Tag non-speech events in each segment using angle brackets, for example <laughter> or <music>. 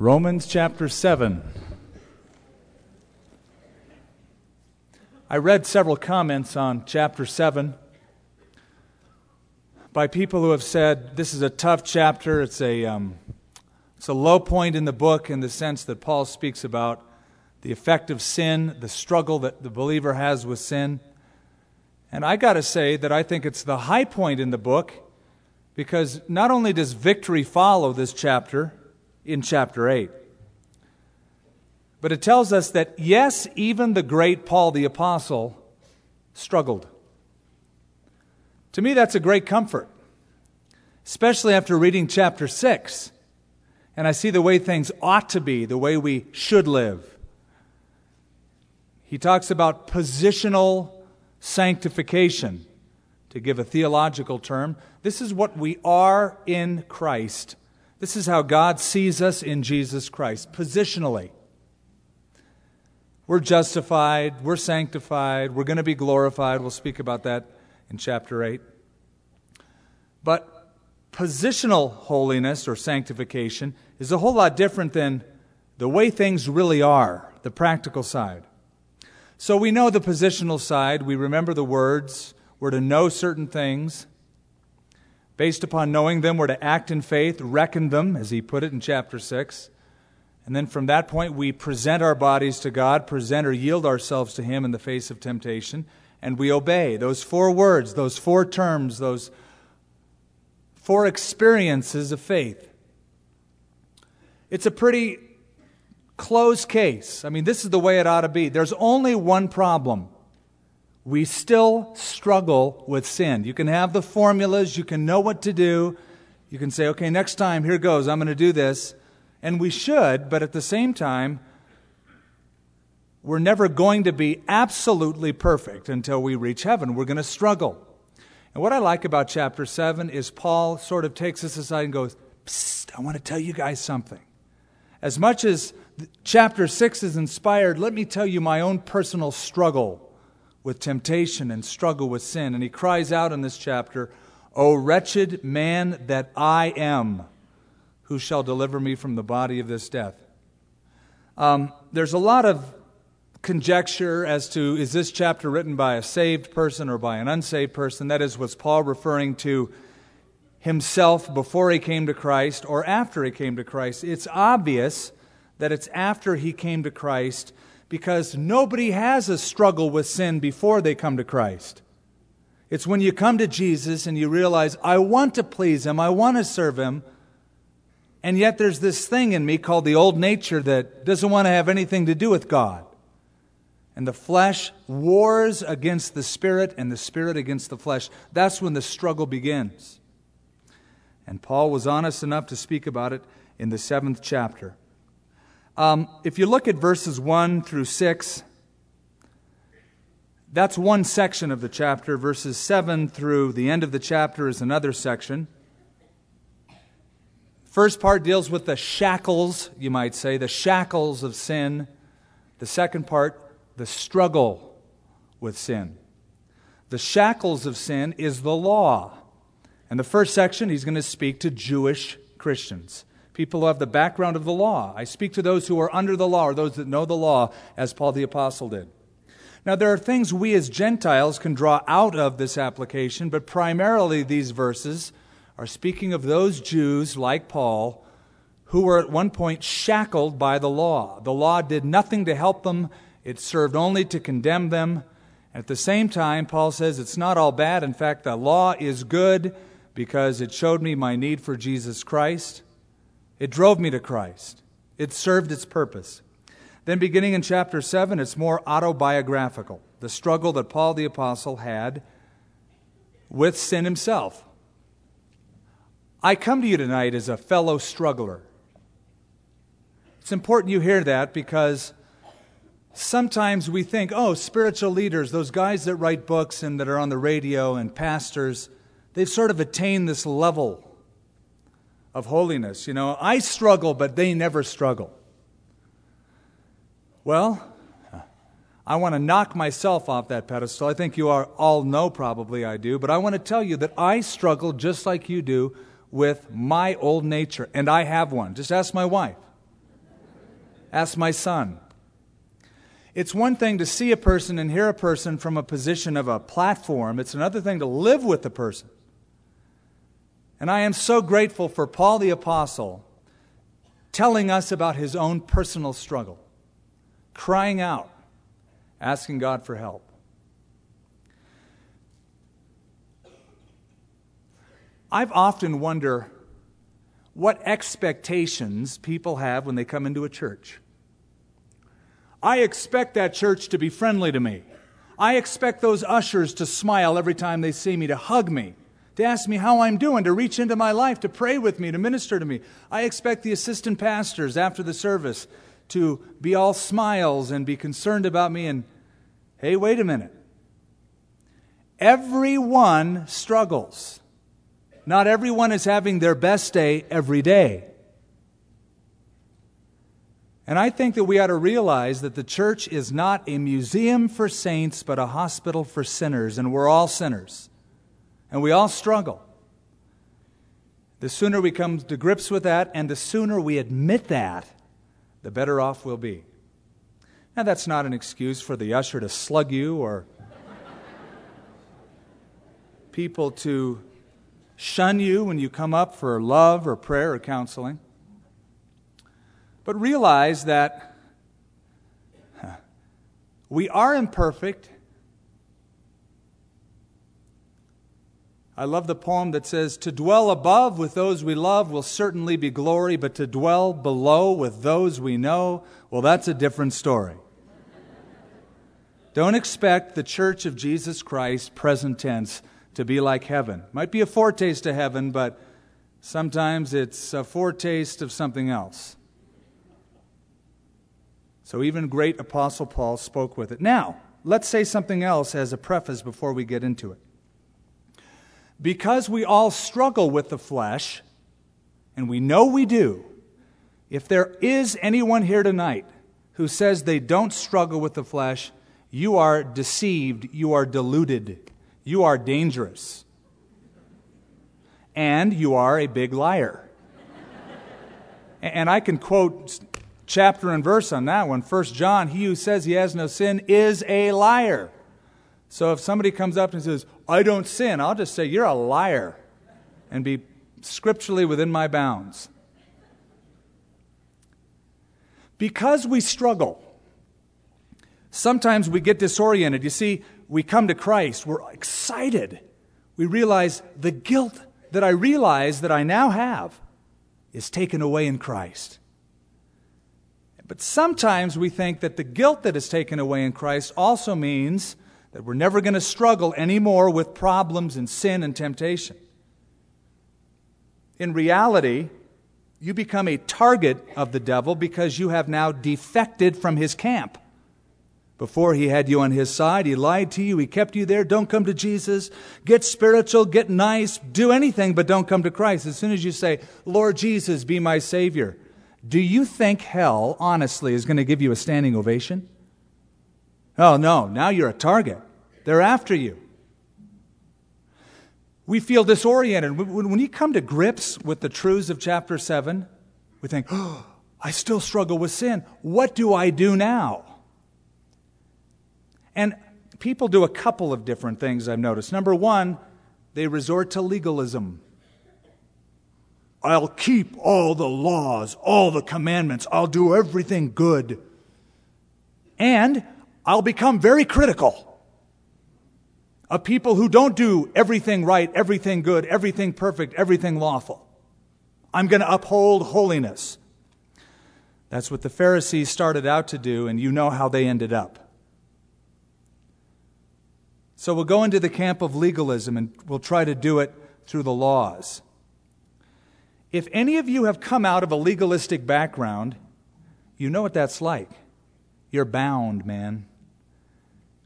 Romans chapter 7. I read several comments on chapter 7 by people who have said this is a tough chapter. It's a, um, it's a low point in the book in the sense that Paul speaks about the effect of sin, the struggle that the believer has with sin. And I got to say that I think it's the high point in the book because not only does victory follow this chapter, in chapter 8. But it tells us that, yes, even the great Paul the Apostle struggled. To me, that's a great comfort, especially after reading chapter 6. And I see the way things ought to be, the way we should live. He talks about positional sanctification, to give a theological term. This is what we are in Christ this is how God sees us in Jesus Christ, positionally. We're justified, we're sanctified, we're going to be glorified. We'll speak about that in chapter 8. But positional holiness or sanctification is a whole lot different than the way things really are, the practical side. So we know the positional side, we remember the words, we're to know certain things. Based upon knowing them, we're to act in faith, reckon them, as he put it in chapter 6. And then from that point, we present our bodies to God, present or yield ourselves to Him in the face of temptation, and we obey. Those four words, those four terms, those four experiences of faith. It's a pretty closed case. I mean, this is the way it ought to be. There's only one problem we still struggle with sin. You can have the formulas, you can know what to do. You can say, okay, next time, here goes, I'm going to do this. And we should, but at the same time, we're never going to be absolutely perfect until we reach heaven. We're going to struggle. And what I like about chapter 7 is Paul sort of takes us aside and goes, Psst, I want to tell you guys something. As much as chapter 6 is inspired, let me tell you my own personal struggle with temptation and struggle with sin. And he cries out in this chapter, O wretched man that I am, who shall deliver me from the body of this death? Um, there's a lot of conjecture as to is this chapter written by a saved person or by an unsaved person? That is, was Paul referring to himself before he came to Christ or after he came to Christ? It's obvious that it's after he came to Christ because nobody has a struggle with sin before they come to Christ. It's when you come to Jesus and you realize, I want to please Him, I want to serve Him, and yet there's this thing in me called the old nature that doesn't want to have anything to do with God. And the flesh wars against the spirit and the spirit against the flesh. That's when the struggle begins. And Paul was honest enough to speak about it in the seventh chapter. Um, if you look at verses 1 through 6, that's one section of the chapter. Verses 7 through the end of the chapter is another section. First part deals with the shackles, you might say, the shackles of sin. The second part, the struggle with sin. The shackles of sin is the law. And the first section, he's going to speak to Jewish Christians people who have the background of the law. I speak to those who are under the law or those that know the law, as Paul the Apostle did. Now, there are things we as Gentiles can draw out of this application, but primarily these verses are speaking of those Jews, like Paul, who were at one point shackled by the law. The law did nothing to help them, it served only to condemn them. At the same time, Paul says it's not all bad. In fact, the law is good because it showed me my need for Jesus Christ. It drove me to Christ. It served its purpose. Then, beginning in chapter 7, it's more autobiographical the struggle that Paul the Apostle had with sin himself. I come to you tonight as a fellow struggler. It's important you hear that because sometimes we think, oh, spiritual leaders, those guys that write books and that are on the radio and pastors, they've sort of attained this level of holiness. You know, I struggle, but they never struggle. Well, I want to knock myself off that pedestal. I think you all know probably I do, but I want to tell you that I struggle just like you do with my old nature, and I have one. Just ask my wife. Ask my son. It's one thing to see a person and hear a person from a position of a platform, it's another thing to live with the person. And I am so grateful for Paul the Apostle telling us about his own personal struggle, crying out, asking God for help. I've often wondered what expectations people have when they come into a church. I expect that church to be friendly to me. I expect those ushers to smile every time they see me, to hug me, to ask me how I'm doing, to reach into my life, to pray with me, to minister to me. I expect the assistant pastors after the service to be all smiles and be concerned about me. And hey, wait a minute. Everyone struggles. Not everyone is having their best day every day. And I think that we ought to realize that the church is not a museum for saints, but a hospital for sinners, and we're all sinners. And we all struggle. The sooner we come to grips with that, and the sooner we admit that, the better off we'll be. Now, that's not an excuse for the usher to slug you or <laughs> people to shun you when you come up for love or prayer or counseling. But realize that we are imperfect. I love the poem that says, To dwell above with those we love will certainly be glory, but to dwell below with those we know, well, that's a different story. Don't expect the church of Jesus Christ, present tense, to be like heaven. Might be a foretaste of heaven, but sometimes it's a foretaste of something else. So even great Apostle Paul spoke with it. Now, let's say something else as a preface before we get into it. Because we all struggle with the flesh, and we know we do, if there is anyone here tonight who says they don't struggle with the flesh, you are deceived, you are deluded, you are dangerous, and you are a big liar. and I can quote chapter and verse on that one. First John, he who says he has no sin is a liar. So if somebody comes up and says, I don't sin, I'll just say, You're a liar, and be scripturally within my bounds. Because we struggle, sometimes we get disoriented. You see, we come to Christ, we're excited. We realize the guilt that I realize that I now have is taken away in Christ. But sometimes we think that the guilt that is taken away in Christ also means that we're never going to struggle anymore with problems and sin and temptation. In reality, you become a target of the devil because you have now defected from his camp. Before he had you on his side, he lied to you, he kept you there. Don't come to Jesus. Get spiritual, get nice, do anything, but don't come to Christ. As soon as you say, Lord Jesus, be my Savior, do you think hell, honestly, is going to give you a standing ovation? Oh, no, now you're a target. They're after you. We feel disoriented. When you come to grips with the truths of chapter 7, we think, <gasps> oh, I still struggle with sin. What do I do now? And people do a couple of different things I've noticed. Number one, they resort to legalism. I'll keep all the laws, all the commandments. I'll do everything good. And I'll become very critical of people who don't do everything right, everything good, everything perfect, everything lawful. I'm going to uphold holiness. That's what the Pharisees started out to do, and you know how they ended up. So we'll go into the camp of legalism and we'll try to do it through the laws. If any of you have come out of a legalistic background, you know what that's like. You're bound, man.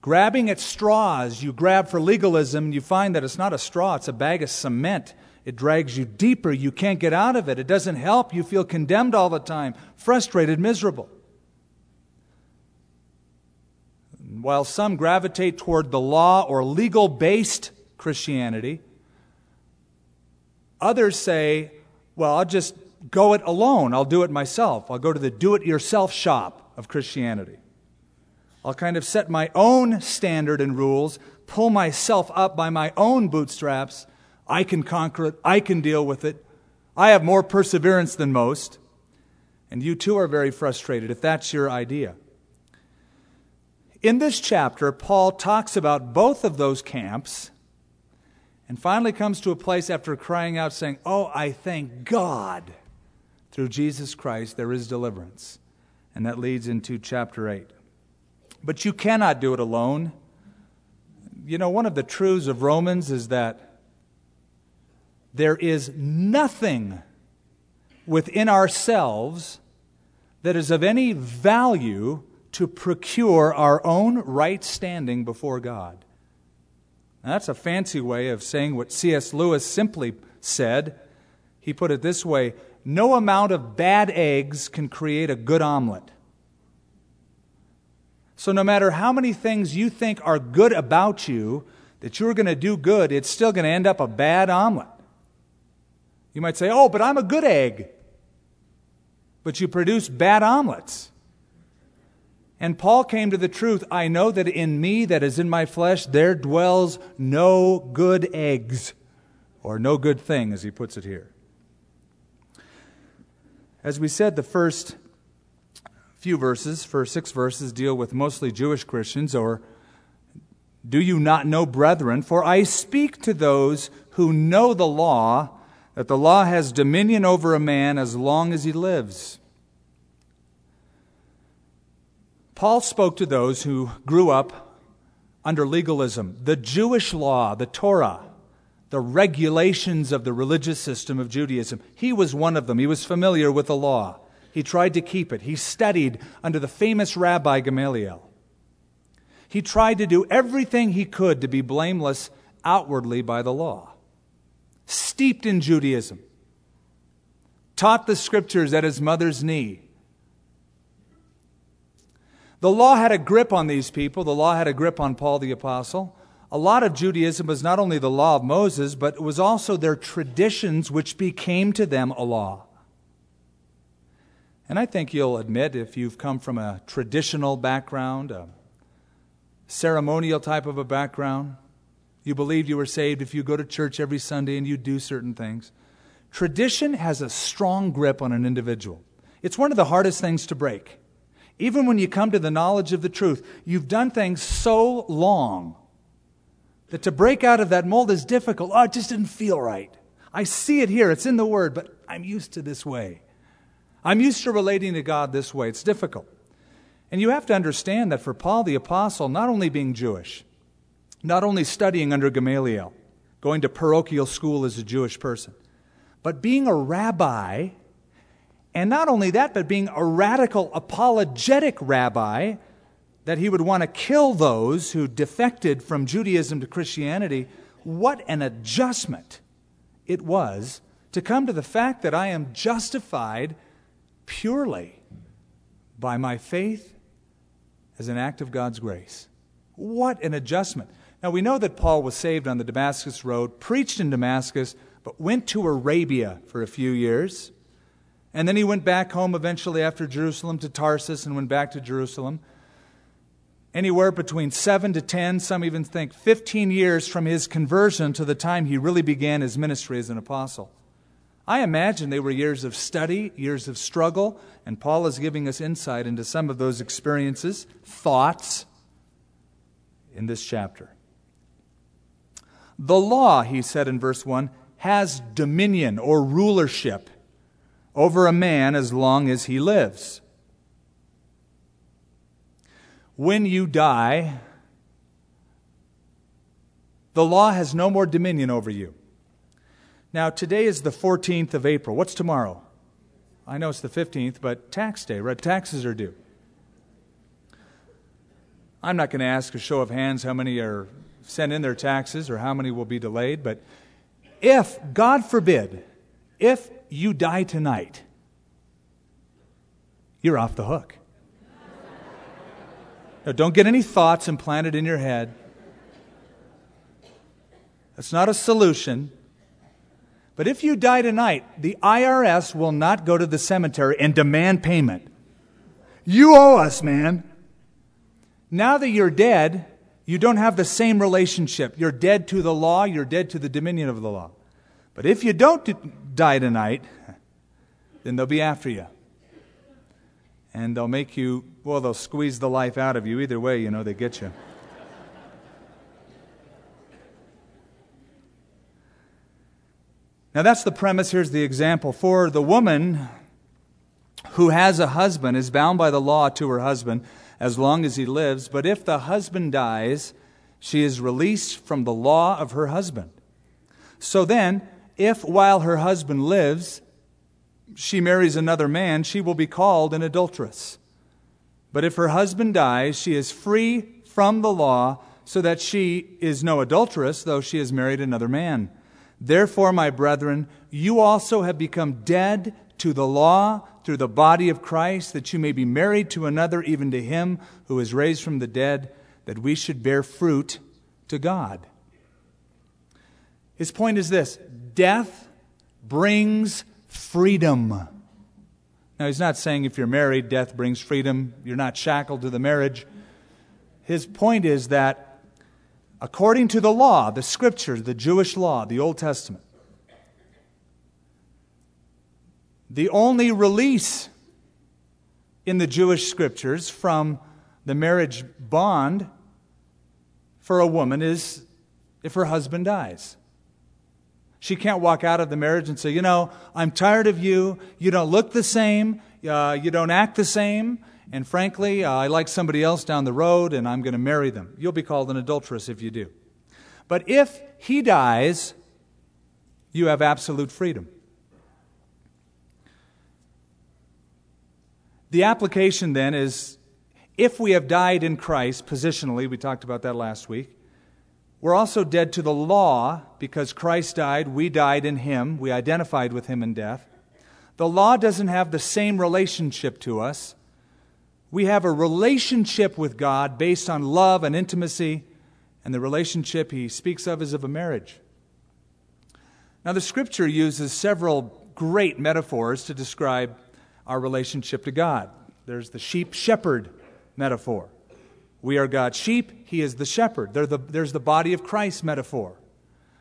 Grabbing at straws, you grab for legalism, and you find that it's not a straw, it's a bag of cement. It drags you deeper. You can't get out of it. It doesn't help. You feel condemned all the time, frustrated, miserable. While some gravitate toward the law or legal based Christianity, others say, well, I'll just go it alone. I'll do it myself. I'll go to the do it yourself shop of Christianity. I'll kind of set my own standard and rules, pull myself up by my own bootstraps. I can conquer it. I can deal with it. I have more perseverance than most. And you too are very frustrated if that's your idea. In this chapter, Paul talks about both of those camps and finally comes to a place after crying out, saying, Oh, I thank God through Jesus Christ there is deliverance. And that leads into chapter 8. But you cannot do it alone. You know, one of the truths of Romans is that there is nothing within ourselves that is of any value to procure our own right standing before God. Now, that's a fancy way of saying what C.S. Lewis simply said. He put it this way No amount of bad eggs can create a good omelet. So, no matter how many things you think are good about you, that you're going to do good, it's still going to end up a bad omelet. You might say, Oh, but I'm a good egg. But you produce bad omelets. And Paul came to the truth I know that in me, that is in my flesh, there dwells no good eggs, or no good thing, as he puts it here. As we said, the first few verses, first six verses, deal with mostly Jewish Christians, or do you not know, brethren? For I speak to those who know the law, that the law has dominion over a man as long as he lives. Paul spoke to those who grew up under legalism, the Jewish law, the Torah, the regulations of the religious system of Judaism. He was one of them. He was familiar with the law. He tried to keep it. He studied under the famous Rabbi Gamaliel. He tried to do everything he could to be blameless outwardly by the law. Steeped in Judaism. Taught the scriptures at his mother's knee the law had a grip on these people, the law had a grip on Paul the Apostle. A lot of Judaism was not only the law of Moses, but it was also their traditions which became to them a law. And I think you'll admit, if you've come from a traditional background, a ceremonial type of a background, you believed you were saved if you go to church every Sunday and you do certain things. Tradition has a strong grip on an individual. It's one of the hardest things to break. Even when you come to the knowledge of the truth, you've done things so long that to break out of that mold is difficult. Oh, it just didn't feel right. I see it here, it's in the Word, but I'm used to this way. I'm used to relating to God this way. It's difficult. And you have to understand that for Paul the Apostle, not only being Jewish, not only studying under Gamaliel, going to parochial school as a Jewish person, but being a rabbi and not only that, but being a radical apologetic rabbi, that he would want to kill those who defected from Judaism to Christianity. What an adjustment it was to come to the fact that I am justified purely by my faith as an act of God's grace. What an adjustment. Now, we know that Paul was saved on the Damascus Road, preached in Damascus, but went to Arabia for a few years. And then he went back home eventually after Jerusalem to Tarsus and went back to Jerusalem. Anywhere between 7 to 10, some even think 15 years from his conversion to the time he really began his ministry as an apostle. I imagine they were years of study, years of struggle, and Paul is giving us insight into some of those experiences, thoughts, in this chapter. The law, he said in verse 1, has dominion or rulership over a man as long as he lives. When you die, the law has no more dominion over you. Now, today is the 14th of April. What's tomorrow? I know it's the 15th, but tax day, right? Taxes are due. I'm not going to ask a show of hands how many are sent in their taxes or how many will be delayed, but if, God forbid, if you die tonight, you're off the hook. Now, don't get any thoughts implanted in your head. That's not a solution. But if you die tonight, the IRS will not go to the cemetery and demand payment. You owe us, man. Now that you're dead, you don't have the same relationship. You're dead to the law, you're dead to the dominion of the law. But if you don't die tonight, then they'll be after you. And they'll make you, well, they'll squeeze the life out of you. Either way, you know, they get you. Now, that's the premise. Here's the example. For the woman who has a husband is bound by the law to her husband as long as he lives, but if the husband dies, she is released from the law of her husband. So then, if while her husband lives, she marries another man, she will be called an adulteress. But if her husband dies, she is free from the law, so that she is no adulteress, though she has married another man. Therefore, my brethren, you also have become dead to the law through the body of Christ, that you may be married to another, even to him who is raised from the dead, that we should bear fruit to God. His point is this death brings freedom. Now, he's not saying if you're married, death brings freedom, you're not shackled to the marriage. His point is that according to the law, the scriptures, the Jewish law, the Old Testament. The only release in the Jewish scriptures from the marriage bond for a woman is if her husband dies. She can't walk out of the marriage and say, You know, I'm tired of you. You don't look the same. Uh, you don't act the same. And frankly, uh, I like somebody else down the road and I'm going to marry them. You'll be called an adulteress if you do. But if he dies, you have absolute freedom. The application then is if we have died in Christ, positionally, we talked about that last week, we're also dead to the law because Christ died, we died in him, we identified with him in death. The law doesn't have the same relationship to us we have a relationship with God based on love and intimacy, and the relationship he speaks of is of a marriage. Now, the scripture uses several great metaphors to describe our relationship to God. There's the sheep shepherd metaphor. We are God's sheep, He is the shepherd. The, there's the body of Christ metaphor.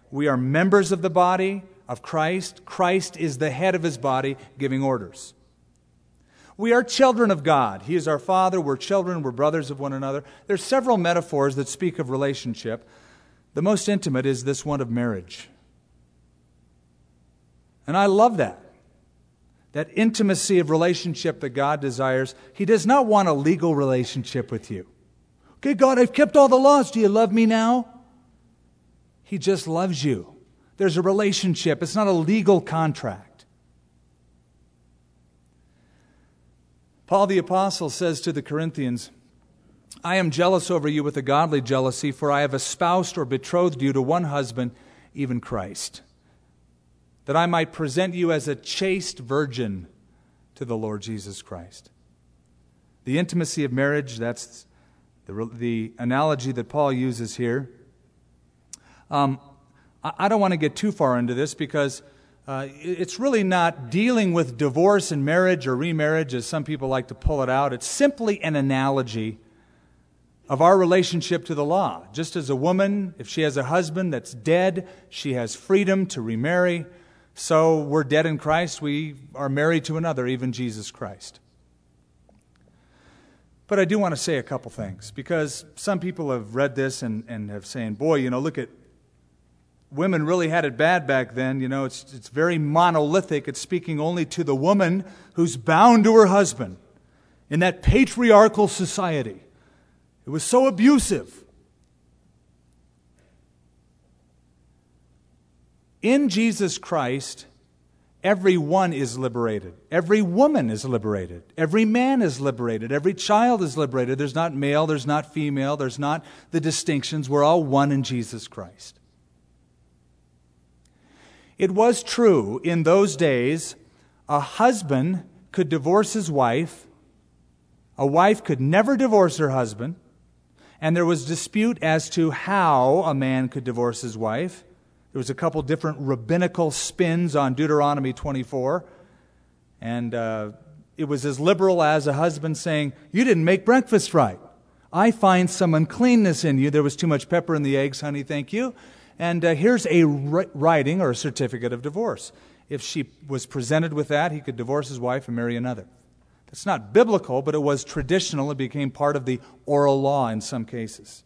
We are members of the body of Christ. Christ is the head of His body, giving orders. We are children of God. He is our Father. We're children. We're brothers of one another. There's several metaphors that speak of relationship. The most intimate is this one of marriage. And I love that. That intimacy of relationship that God desires. He does not want a legal relationship with you. Okay, God, I've kept all the laws. Do you love me now? He just loves you. There's a relationship, it's not a legal contract. Paul the Apostle says to the Corinthians, I am jealous over you with a godly jealousy, for I have espoused or betrothed you to one husband, even Christ, that I might present you as a chaste virgin to the Lord Jesus Christ. The intimacy of marriage, that's the, the analogy that Paul uses here. Um, I, I don't want to get too far into this because uh, it's really not dealing with divorce and marriage or remarriage, as some people like to pull it out. It's simply an analogy of our relationship to the law. Just as a woman, if she has a husband that's dead, she has freedom to remarry. So we're dead in Christ. We are married to another, even Jesus Christ. But I do want to say a couple things because some people have read this and, and have saying, boy, you know, look at women really had it bad back then. You know, it's, it's very monolithic. It's speaking only to the woman who's bound to her husband in that patriarchal society. It was so abusive. In Jesus Christ, every one is liberated. Every woman is liberated. Every man is liberated. Every child is liberated. There's not male, there's not female, there's not the distinctions. We're all one in Jesus Christ. It was true in those days, a husband could divorce his wife, a wife could never divorce her husband, and there was dispute as to how a man could divorce his wife. There was a couple different rabbinical spins on Deuteronomy 24. And uh, it was as liberal as a husband saying, You didn't make breakfast right. I find some uncleanness in you. There was too much pepper in the eggs, honey, thank you. And uh, here's a writing or a certificate of divorce. If she was presented with that, he could divorce his wife and marry another. That's not biblical, but it was traditional. It became part of the oral law in some cases.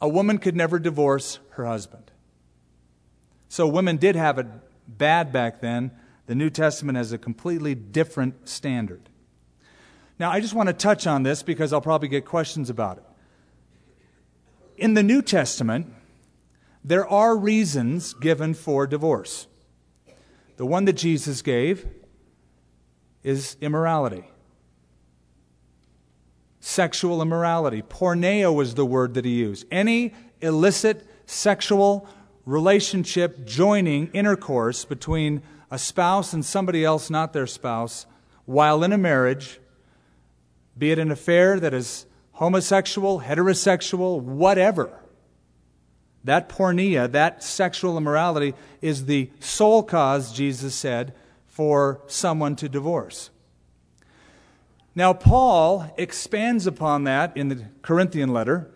A woman could never divorce her husband. So women did have it bad back then. The New Testament has a completely different standard. Now, I just want to touch on this because I'll probably get questions about it. In the New Testament, there are reasons given for divorce. The one that Jesus gave is immorality. Sexual immorality. Porneia was the word that he used. Any illicit sexual relationship, joining, intercourse between a spouse and somebody else not their spouse while in a marriage, be it an affair that is homosexual, heterosexual, whatever. That porneia, that sexual immorality, is the sole cause, Jesus said, for someone to divorce. Now, Paul expands upon that in the Corinthian letter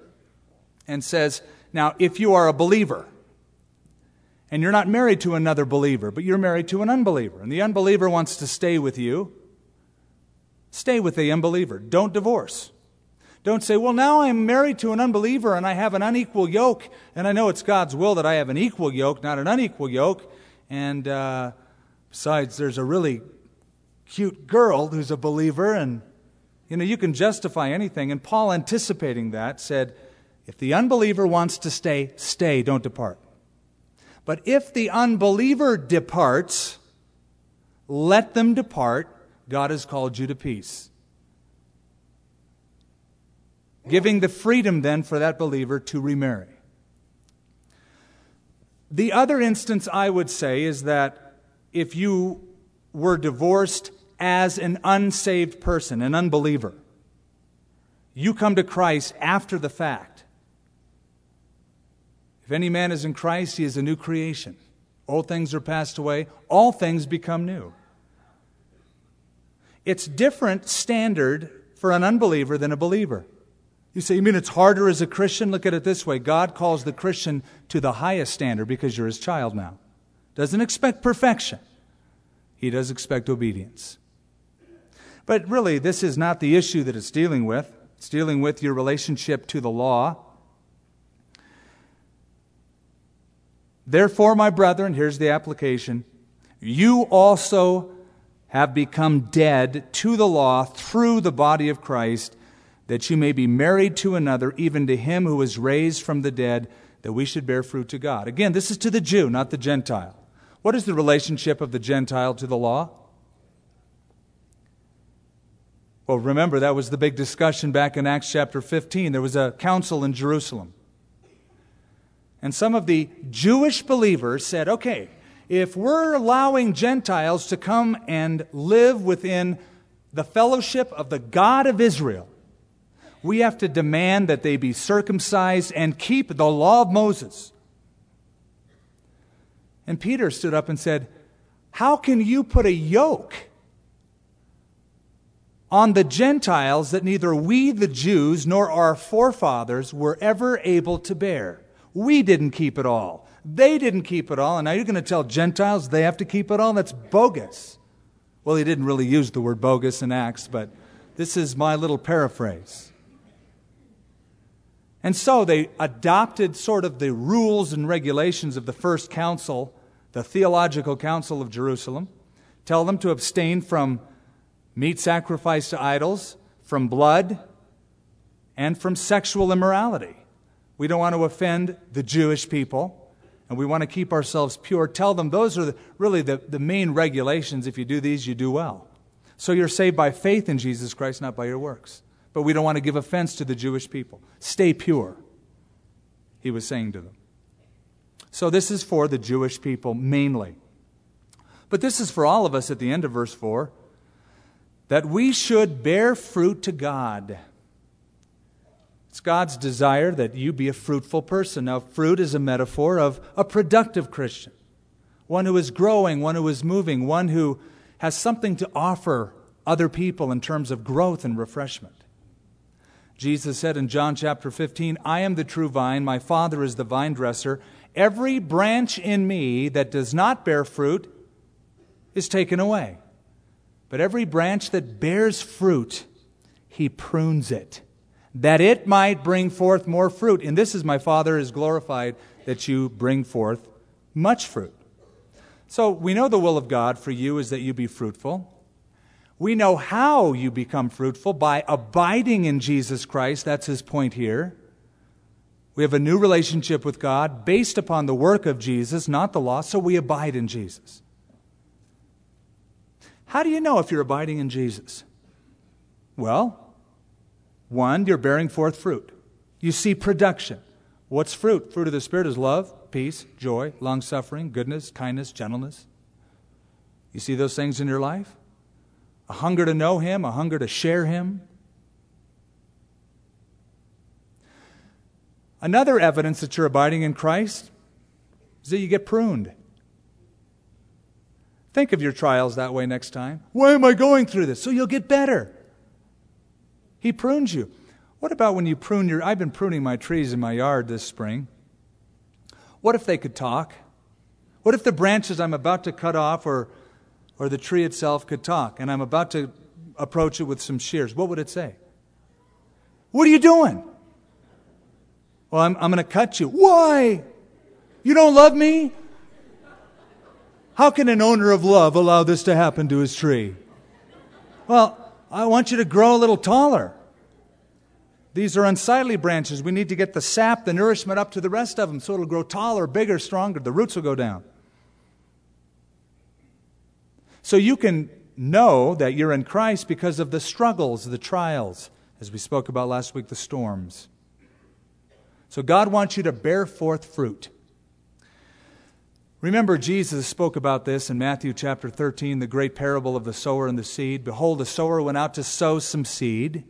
and says, Now, if you are a believer, and you're not married to another believer, but you're married to an unbeliever, and the unbeliever wants to stay with you, stay with the unbeliever. Don't divorce. Don't say, well, now I'm married to an unbeliever and I have an unequal yoke, and I know it's God's will that I have an equal yoke, not an unequal yoke. And uh, Besides, there's a really cute girl who's a believer, and you know, you can justify anything. And Paul, anticipating that, said, If the unbeliever wants to stay, stay, don't depart. But if the unbeliever departs, let them depart. God has called you to peace. Giving the freedom then for that believer to remarry. The other instance I would say is that if you were divorced as an unsaved person, an unbeliever. You come to Christ after the fact. If any man is in Christ, he is a new creation. Old things are passed away, all things become new. It's different standard for an unbeliever than a believer. You say, you mean it's harder as a Christian? Look at it this way God calls the Christian to the highest standard because you're his child now. Doesn't expect perfection, he does expect obedience. But really, this is not the issue that it's dealing with. It's dealing with your relationship to the law. Therefore, my brethren, here's the application you also have become dead to the law through the body of Christ, that you may be married to another, even to him who was raised from the dead, that we should bear fruit to God. Again, this is to the Jew, not the Gentile. What is the relationship of the Gentile to the law? Well, remember, that was the big discussion back in Acts chapter 15. There was a council in Jerusalem. And some of the Jewish believers said, okay, if we're allowing Gentiles to come and live within the fellowship of the God of Israel, we have to demand that they be circumcised and keep the law of Moses. And Peter stood up and said, How can you put a yoke on the Gentiles that neither we, the Jews, nor our forefathers were ever able to bear? We didn't keep it all. They didn't keep it all. And now you're going to tell Gentiles they have to keep it all? That's bogus. Well, he didn't really use the word bogus in Acts, but this is my little paraphrase. And so they adopted sort of the rules and regulations of the first council, the Theological Council of Jerusalem. Tell them to abstain from meat sacrificed to idols, from blood, and from sexual immorality. We don't want to offend the Jewish people, and we want to keep ourselves pure. Tell them those are the, really the, the main regulations. If you do these, you do well. So you're saved by faith in Jesus Christ, not by your works but we don't want to give offense to the Jewish people. Stay pure, he was saying to them. So this is for the Jewish people mainly. But this is for all of us at the end of verse 4 that we should bear fruit to God. It's God's desire that you be a fruitful person. Now, fruit is a metaphor of a productive Christian, one who is growing, one who is moving, one who has something to offer other people in terms of growth and refreshment. Jesus said in John chapter 15, I am the true vine, my Father is the vine dresser. Every branch in me that does not bear fruit is taken away. But every branch that bears fruit, he prunes it that it might bring forth more fruit. And this is my Father is glorified that you bring forth much fruit. So we know the will of God for you is that you be fruitful. We know how you become fruitful by abiding in Jesus Christ. That's his point here. We have a new relationship with God based upon the work of Jesus, not the law, so we abide in Jesus. How do you know if you're abiding in Jesus? Well, one, you're bearing forth fruit. You see production. What's fruit? Fruit of the Spirit is love, peace, joy, long suffering, goodness, kindness, gentleness. You see those things in your life? A hunger to know Him, a hunger to share Him. Another evidence that you're abiding in Christ is that you get pruned. Think of your trials that way next time. Why am I going through this? So you'll get better. He prunes you. What about when you prune your. I've been pruning my trees in my yard this spring. What if they could talk? What if the branches I'm about to cut off or, or the tree itself could talk and I'm about to approach it with some shears? What would it say? What are you doing? Well, I'm, I'm going to cut you. Why? You don't love me? How can an owner of love allow this to happen to his tree? Well, I want you to grow a little taller. These are unsightly branches. We need to get the sap, the nourishment up to the rest of them so it'll grow taller, bigger, stronger. The roots will go down. So you can know that you're in Christ because of the struggles, the trials, as we spoke about last week, the storms. So God wants you to bear forth fruit. Remember, Jesus spoke about this in Matthew chapter 13, the great parable of the sower and the seed. Behold, the sower went out to sow some seed.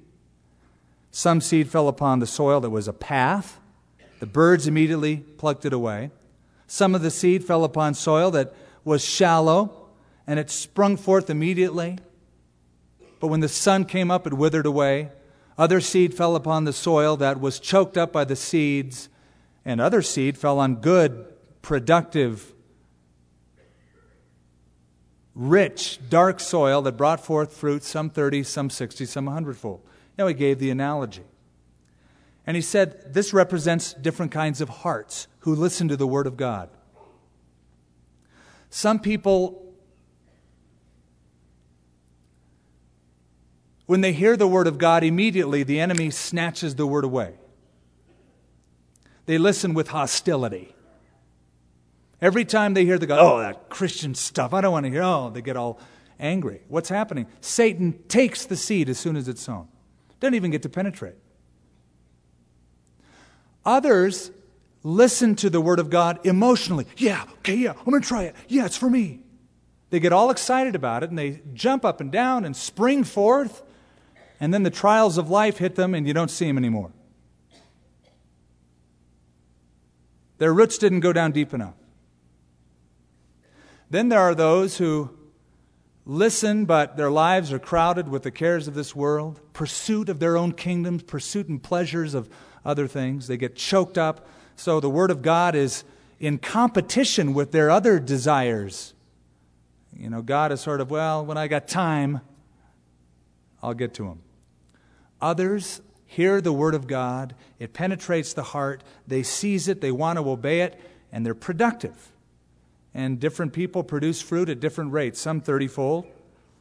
Some seed fell upon the soil that was a path. The birds immediately plucked it away. Some of the seed fell upon soil that was shallow, and it sprung forth immediately. But when the sun came up, it withered away. Other seed fell upon the soil that was choked up by the seeds, and other seed fell on good, productive rich, dark soil that brought forth fruit, some 30, some 60, some 100 fold. Now he gave the analogy. And he said, This represents different kinds of hearts who listen to the Word of God. Some people, when they hear the Word of God, immediately the enemy snatches the Word away. They listen with hostility. Every time they hear the God, oh, that Christian stuff, I don't want to hear, oh, they get all angry. What's happening? Satan takes the seed as soon as it's sown, doesn't even get to penetrate. Others listen to the Word of God emotionally. Yeah, okay, yeah, I'm going to try it. Yeah, it's for me. They get all excited about it and they jump up and down and spring forth, and then the trials of life hit them and you don't see them anymore. Their roots didn't go down deep enough. Then there are those who listen, but their lives are crowded with the cares of this world, pursuit of their own kingdoms, pursuit and pleasures of other things. They get choked up. So the Word of God is in competition with their other desires. You know, God is sort of, well, when I got time, I'll get to Him. Others hear the Word of God, it penetrates the heart, they seize it, they want to obey it, and they're productive and different people produce fruit at different rates. Some 30 fold.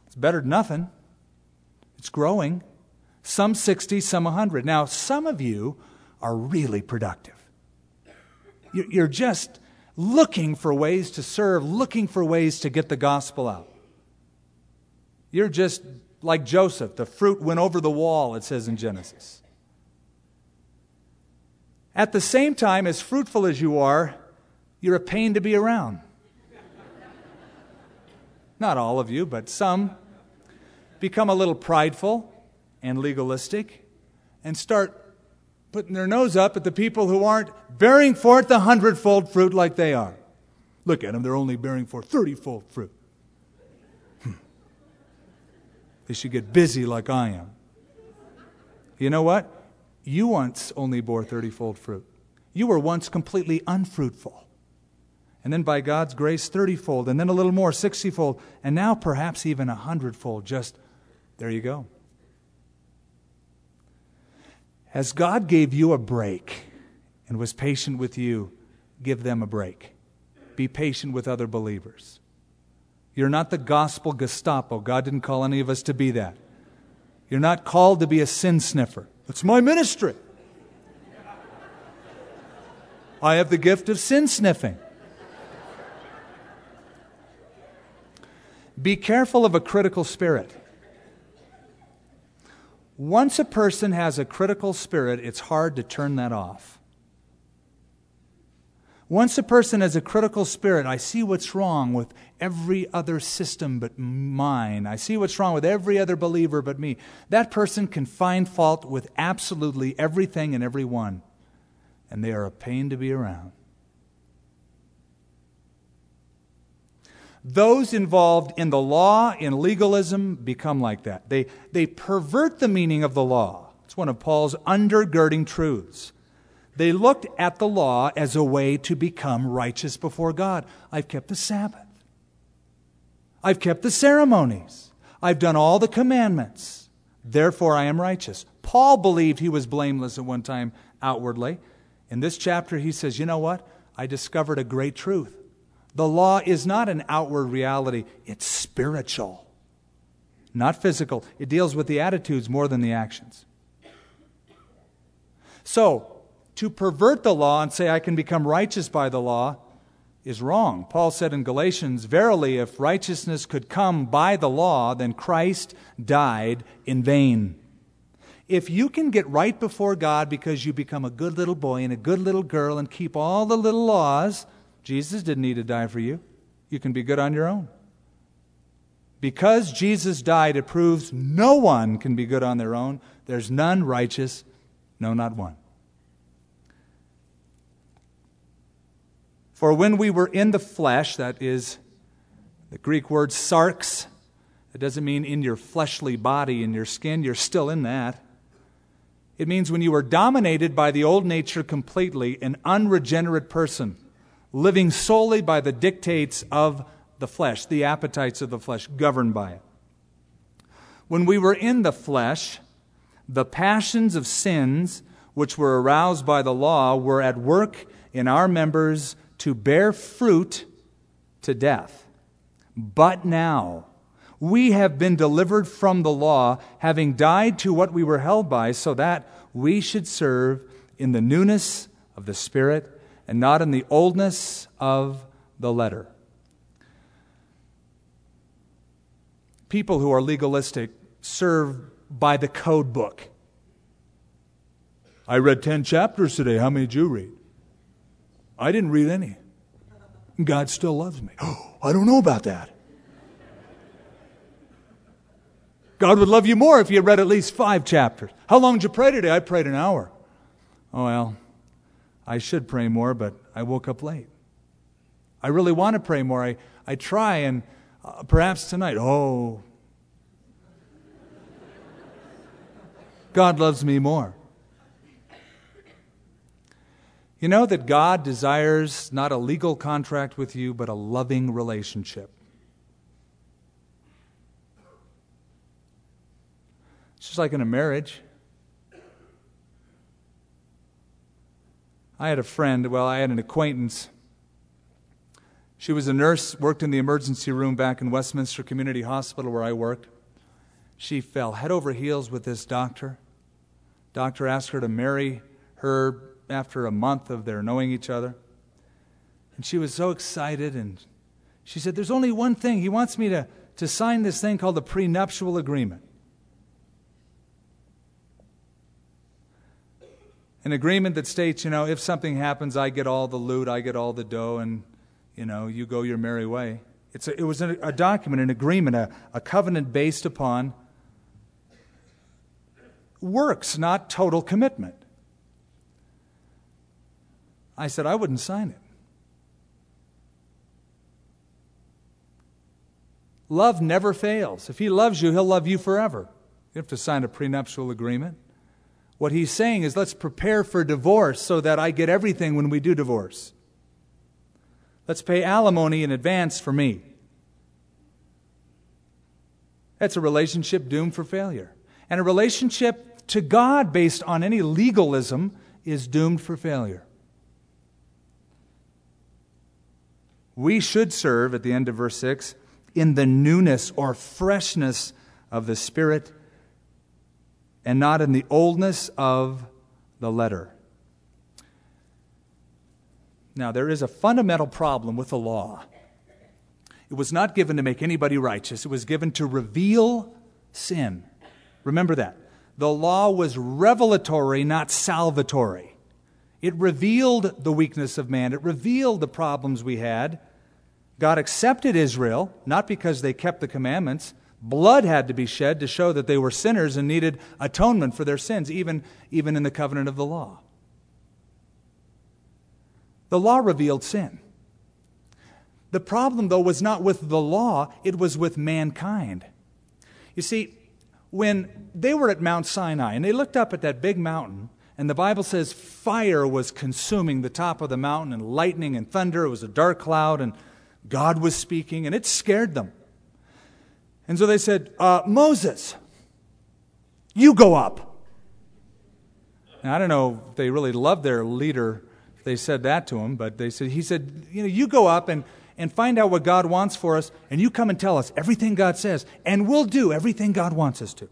It's better than nothing. It's growing. Some 60, some 100. Now, some of you are really productive. You're just looking for ways to serve, looking for ways to get the gospel out. You're just like Joseph. The fruit went over the wall, it says in Genesis. At the same time, as fruitful as you are, you're a pain to be around. Not all of you, but some, become a little prideful and legalistic and start putting their nose up at the people who aren't bearing forth the hundredfold fruit like they are. Look at them, they're only bearing forth thirtyfold fruit. Hmm. They should get busy like I am. You know what? You once only bore thirtyfold fruit. You were once completely unfruitful. And then by God's grace, thirtyfold, and then a little more, sixtyfold, and now perhaps even a hundredfold. Just there you go. As God gave you a break and was patient with you, give them a break. Be patient with other believers. You're not the gospel Gestapo. God didn't call any of us to be that. You're not called to be a sin sniffer. It's my ministry. I have the gift of sin sniffing. Be careful of a critical spirit. Once a person has a critical spirit, it's hard to turn that off. Once a person has a critical spirit, I see what's wrong with every other system but mine. I see what's wrong with every other believer but me. That person can find fault with absolutely everything and everyone, and they are a pain to be around. Those involved in the law, in legalism, become like that. They, they pervert the meaning of the law. It's one of Paul's undergirding truths. They looked at the law as a way to become righteous before God. I've kept the Sabbath. I've kept the ceremonies. I've done all the commandments. Therefore, I am righteous. Paul believed he was blameless at one time outwardly. In this chapter, he says, You know what? I discovered a great truth. The law is not an outward reality, it's spiritual, not physical. It deals with the attitudes more than the actions. So, to pervert the law and say I can become righteous by the law is wrong. Paul said in Galatians, Verily, if righteousness could come by the law, then Christ died in vain. If you can get right before God because you become a good little boy and a good little girl and keep all the little laws, Jesus didn't need to die for you. You can be good on your own. Because Jesus died, it proves no one can be good on their own. There's none righteous, no, not one. For when we were in the flesh, that is the Greek word sarx, it doesn't mean in your fleshly body, in your skin, you're still in that. It means when you were dominated by the old nature completely, an unregenerate person living solely by the dictates of the flesh, the appetites of the flesh, governed by it. When we were in the flesh, the passions of sins which were aroused by the law were at work in our members to bear fruit to death. But now, we have been delivered from the law, having died to what we were held by, so that we should serve in the newness of the Spirit and not in the oldness of the letter. People who are legalistic serve by the code book. I read 10 chapters today. How many did you read? I didn't read any. God still loves me. Oh, <gasps> I don't know about that. God would love you more if you read at least five chapters. How long did you pray today? I prayed an hour. Oh, well, I should pray more, but I woke up late. I really want to pray more. I, I try, and uh, perhaps tonight, oh, God loves me more. You know that God desires not a legal contract with you, but a loving relationship. It's just like in a marriage. I had a friend, well, I had an acquaintance. She was a nurse, worked in the emergency room back in Westminster Community Hospital where I worked. She fell head over heels with this doctor. Doctor asked her to marry her after a month of their knowing each other. And she was so excited and she said, There's only one thing. He wants me to, to sign this thing called the prenuptial agreement. an agreement that states, you know, if something happens, I get all the loot, I get all the dough, and, you know, you go your merry way. It's a, it was a, a document, an agreement, a, a covenant based upon works, not total commitment. I said, I wouldn't sign it. Love never fails. If he loves you, he'll love you forever. You have to sign a prenuptial agreement. What he's saying is, let's prepare for divorce so that I get everything when we do divorce. Let's pay alimony in advance for me. That's a relationship doomed for failure. And a relationship to God based on any legalism is doomed for failure. We should serve, at the end of verse 6, in the newness or freshness of the Spirit and not in the oldness of the letter. Now, there is a fundamental problem with the law. It was not given to make anybody righteous, it was given to reveal sin. Remember that. The law was revelatory, not salvatory. It revealed the weakness of man, it revealed the problems we had. God accepted Israel, not because they kept the commandments. Blood had to be shed to show that they were sinners and needed atonement for their sins, even, even in the covenant of the law. The law revealed sin. The problem, though, was not with the law, it was with mankind. You see, when they were at Mount Sinai and they looked up at that big mountain, and the Bible says fire was consuming the top of the mountain, and lightning and thunder, it was a dark cloud, and God was speaking, and it scared them. And so they said, uh, Moses, you go up. Now, I don't know if they really loved their leader they said that to him, but they said, he said, you know, you go up and, and find out what God wants for us, and you come and tell us everything God says, and we'll do everything God wants us to.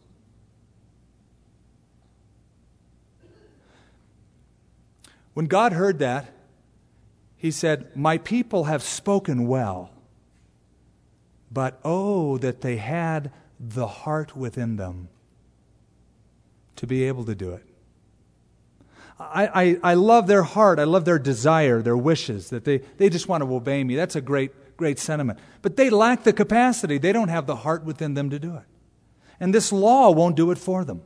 When God heard that, he said, My people have spoken well, but oh, that they had the heart within them to be able to do it. I, I, I love their heart. I love their desire, their wishes, that they, they just want to obey me. That's a great, great sentiment. But they lack the capacity. They don't have the heart within them to do it. And this law won't do it for them.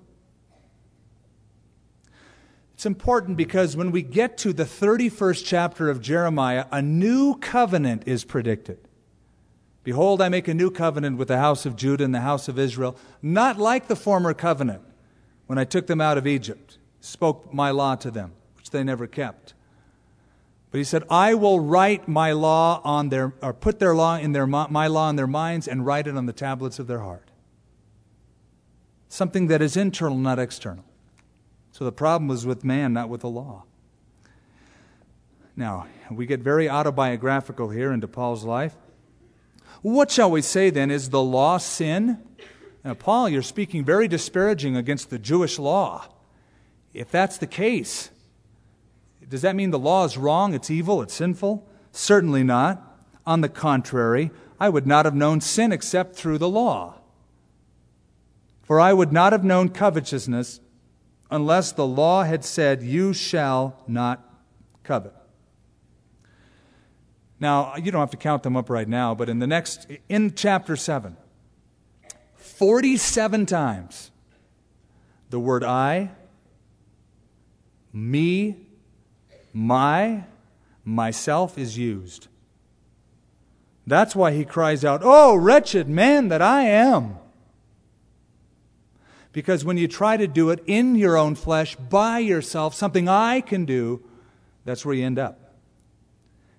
It's important because when we get to the 31st chapter of Jeremiah, a new covenant is predicted. Behold, I make a new covenant with the house of Judah and the house of Israel, not like the former covenant when I took them out of Egypt spoke my law to them, which they never kept. But he said, I will write my law on their, or put their law in their, my law in their minds and write it on the tablets of their heart. Something that is internal, not external. So the problem was with man, not with the law. Now, we get very autobiographical here into Paul's life. What shall we say then? Is the law sin? Now, Paul, you're speaking very disparaging against the Jewish law. If that's the case, does that mean the law is wrong, it's evil, it's sinful? Certainly not. On the contrary, I would not have known sin except through the law. For I would not have known covetousness unless the law had said, You shall not covet. Now, you don't have to count them up right now, but in the next, in chapter 7, 47 times, the word I, me, my, myself is used. That's why he cries out, Oh, wretched man that I am. Because when you try to do it in your own flesh, by yourself, something I can do, that's where you end up.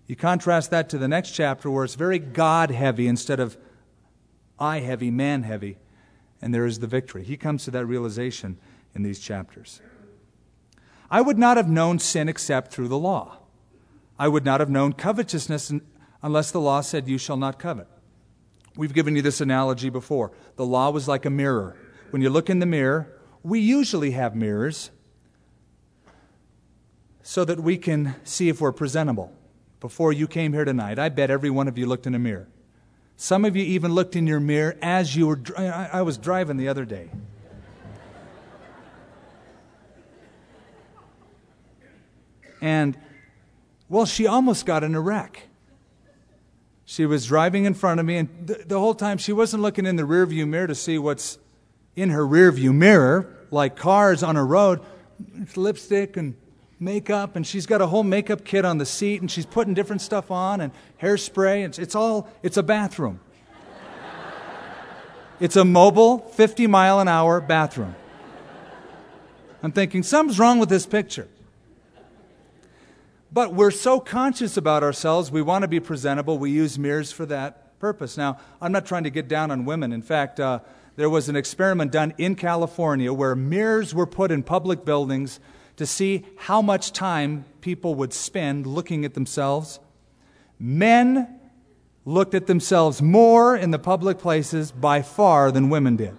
You contrast that to the next chapter where it's very God heavy instead of I heavy, man heavy, and there is the victory. He comes to that realization in these chapters. I would not have known sin except through the law. I would not have known covetousness unless the law said, You shall not covet. We've given you this analogy before. The law was like a mirror. When you look in the mirror, we usually have mirrors so that we can see if we're presentable. Before you came here tonight, I bet every one of you looked in a mirror. Some of you even looked in your mirror as you were. I was driving the other day. And, well, she almost got in a wreck. She was driving in front of me, and the, the whole time she wasn't looking in the rearview mirror to see what's in her rearview mirror, like cars on a road. It's lipstick and makeup, and she's got a whole makeup kit on the seat, and she's putting different stuff on and hairspray. It's, it's all, it's a bathroom. <laughs> It's a mobile, 50 mile an hour bathroom. I'm thinking, something's wrong with this picture. But we're so conscious about ourselves, we want to be presentable. We use mirrors for that purpose. Now, I'm not trying to get down on women. In fact, uh, there was an experiment done in California where mirrors were put in public buildings to see how much time people would spend looking at themselves. Men looked at themselves more in the public places by far than women did.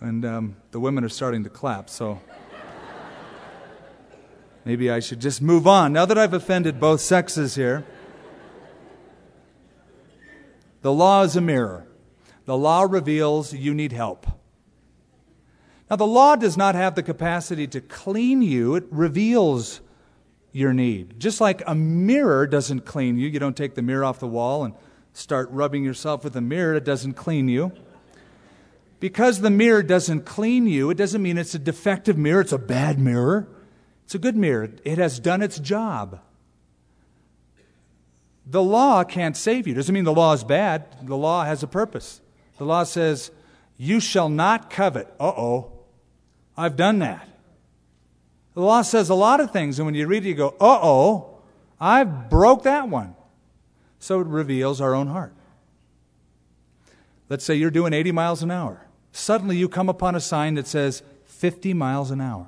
And um, the women are starting to clap, so maybe I should just move on. Now that I've offended both sexes here, the law is a mirror. The law reveals you need help. Now, the law does not have the capacity to clean you, it reveals your need. Just like a mirror doesn't clean you, you don't take the mirror off the wall and start rubbing yourself with a mirror, it doesn't clean you. Because the mirror doesn't clean you, it doesn't mean it's a defective mirror, it's a bad mirror. It's a good mirror, it has done its job. The law can't save you. Doesn't mean the law is bad. The law has a purpose. The law says, You shall not covet. Uh oh. I've done that. The law says a lot of things, and when you read it, you go, uh oh, I've broke that one. So it reveals our own heart. Let's say you're doing 80 miles an hour. Suddenly you come upon a sign that says 50 miles an hour.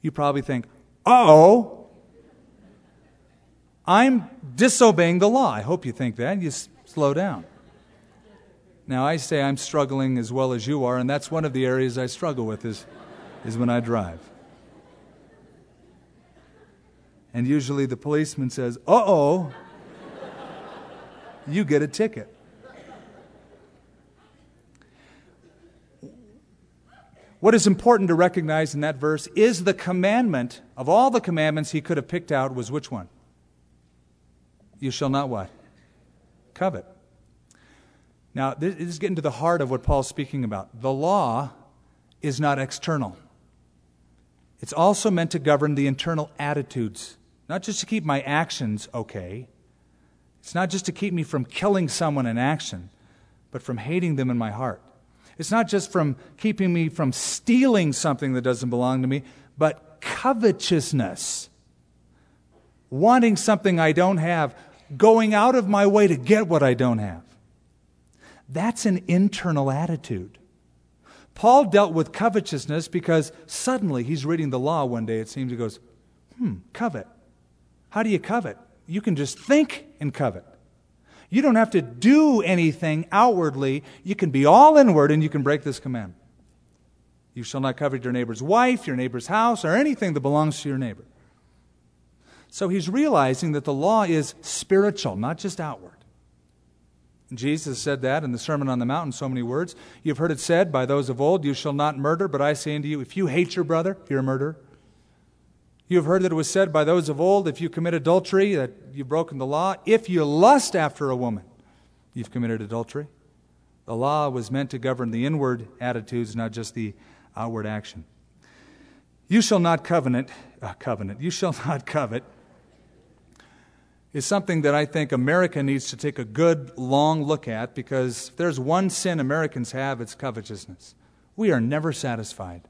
You probably think, uh oh, I'm disobeying the law. I hope you think that. You s- slow down. Now, I say I'm struggling as well as you are, and that's one of the areas I struggle with is, is when I drive. And usually the policeman says, uh oh, you get a ticket. What is important to recognize in that verse is the commandment of all the commandments he could have picked out was which one? You shall not what? Covet. Now, this is getting to the heart of what Paul's speaking about. The law is not external, it's also meant to govern the internal attitudes, not just to keep my actions okay. It's not just to keep me from killing someone in action, but from hating them in my heart. It's not just from keeping me from stealing something that doesn't belong to me, but covetousness. Wanting something I don't have, going out of my way to get what I don't have. That's an internal attitude. Paul dealt with covetousness because suddenly he's reading the law one day, it seems. He goes, Hmm, covet. How do you covet? You can just think and covet. You don't have to do anything outwardly. You can be all inward and you can break this commandment. You shall not covet your neighbor's wife, your neighbor's house, or anything that belongs to your neighbor. So he's realizing that the law is spiritual, not just outward. Jesus said that in the Sermon on the Mount in so many words. You've heard it said by those of old, You shall not murder, but I say unto you, if you hate your brother, you're a murderer. You have heard that it was said by those of old, if you commit adultery, that you've broken the law. If you lust after a woman, you've committed adultery. The law was meant to govern the inward attitudes, not just the outward action. You shall not covenant, uh, covenant. You shall <laughs> not covet is something that I think America needs to take a good long look at because if there's one sin Americans have, it's covetousness. We are never satisfied.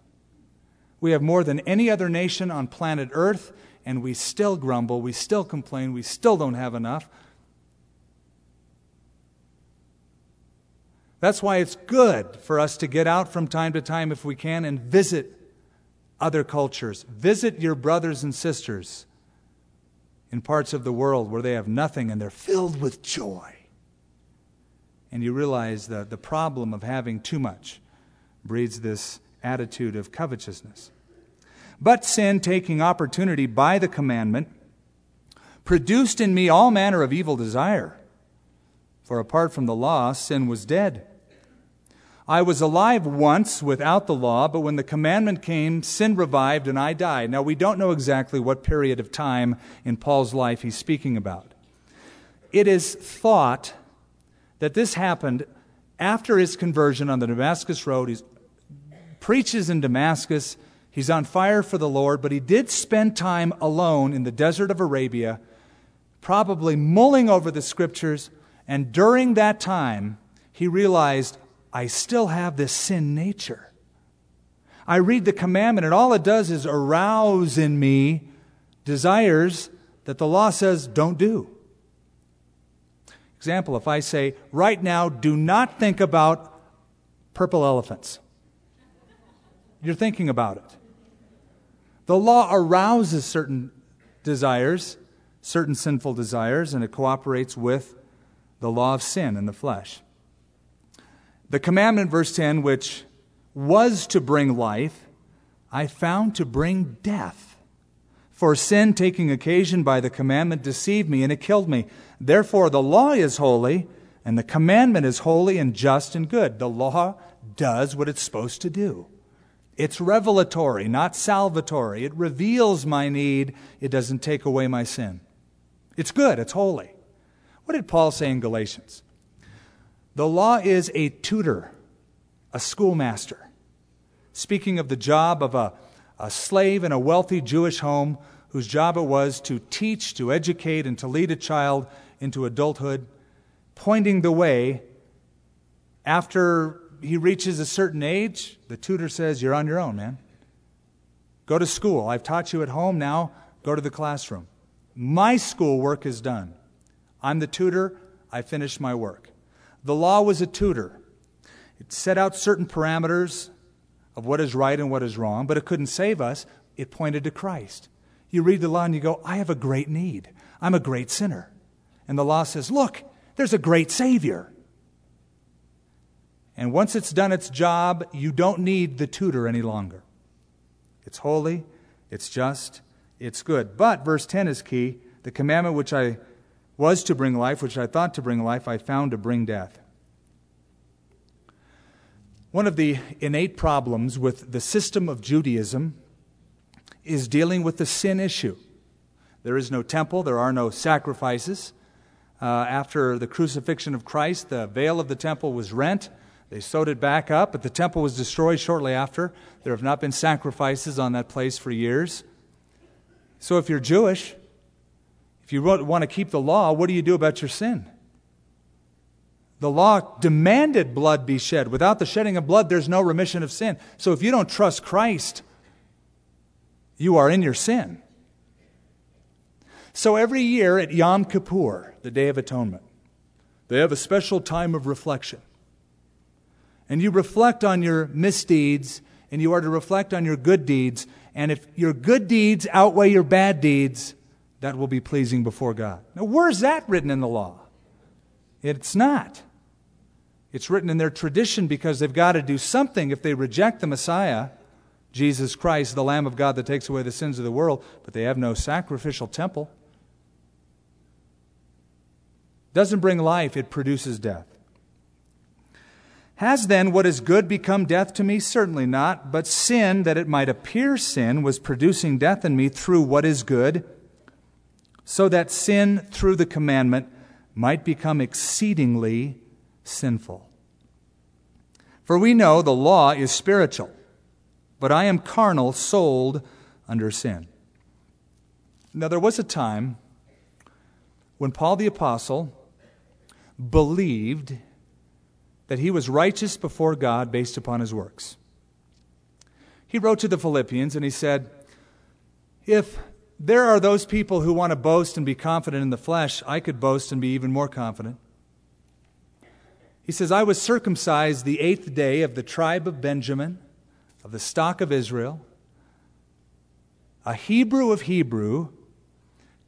We have more than any other nation on planet Earth, and we still grumble, we still complain, we still don't have enough. That's why it's good for us to get out from time to time, if we can, and visit other cultures. Visit your brothers and sisters in parts of the world where they have nothing and they're filled with joy. And you realize that the problem of having too much breeds this attitude of covetousness. But sin, taking opportunity by the commandment, produced in me all manner of evil desire. For apart from the law, sin was dead. I was alive once without the law, but when the commandment came, sin revived and I died. Now, we don't know exactly what period of time in Paul's life he's speaking about. It is thought that this happened after his conversion on the Damascus Road. He preaches in Damascus, He's on fire for the Lord, but he did spend time alone in the desert of Arabia, probably mulling over the scriptures. And during that time, he realized, I still have this sin nature. I read the commandment, and all it does is arouse in me desires that the law says don't do. Example, if I say, right now, do not think about purple elephants, you're thinking about it. The law arouses certain desires, certain sinful desires, and it cooperates with the law of sin in the flesh. The commandment, verse 10, which was to bring life, I found to bring death. For sin, taking occasion by the commandment, deceived me, and it killed me. Therefore, the law is holy, and the commandment is holy and just and good. The law does what it's supposed to do. It's revelatory, not salvatory. It reveals my need, it doesn't take away my sin. It's good, it's holy. What did Paul say in Galatians? The law is a tutor, a schoolmaster. Speaking of the job of a, a slave in a wealthy Jewish home whose job it was to teach, to educate, and to lead a child into adulthood, pointing the way after he reaches a certain age, the tutor says, You're on your own, man. Go to school. I've taught you at home. Now go to the classroom. My schoolwork is done. I'm the tutor. I finished my work. The law was a tutor. It set out certain parameters of what is right and what is wrong, but it couldn't save us. It pointed to Christ. You read the law and you go, I have a great need. I'm a great sinner. And the law says, Look, there's a great Savior. And once it's done its job, you don't need the tutor any longer. It's holy, it's just, it's good. But verse 10 is key. The commandment which I was to bring life, which I thought to bring life, I found to bring death. One of the innate problems with the system of Judaism is dealing with the sin issue. There is no temple, there are no sacrifices. Uh, after the crucifixion of Christ, the veil of the temple was rent. They sewed it back up, but the temple was destroyed shortly after. There have not been sacrifices on that place for years. So if you're Jewish, if you want to keep the law, what do you do about your sin? The law demanded blood be shed. Without the shedding of blood, there's no remission of sin. So if you don't trust Christ, you are in your sin. So every year at Yom Kippur, the Day of Atonement, they have a special time of reflection and you reflect on your misdeeds, and you are to reflect on your good deeds. And if your good deeds outweigh your bad deeds, that will be pleasing before God. Now, where's that written in the law? It's not. It's written in their tradition because they've got to do something if they reject the Messiah, Jesus Christ, the Lamb of God that takes away the sins of the world, but they have no sacrificial temple. Doesn't bring life, it produces death. Has then what is good become death to me? Certainly not. But sin, that it might appear sin, was producing death in me through what is good, so that sin through the commandment might become exceedingly sinful. For we know the law is spiritual, but I am carnal, sold under sin. Now, there was a time when Paul the Apostle believed that he was righteous before God based upon his works. He wrote to the Philippians and he said, If there are those people who want to boast and be confident in the flesh, I could boast and be even more confident. He says, I was circumcised the eighth day of the tribe of Benjamin, of the stock of Israel, a Hebrew of Hebrew,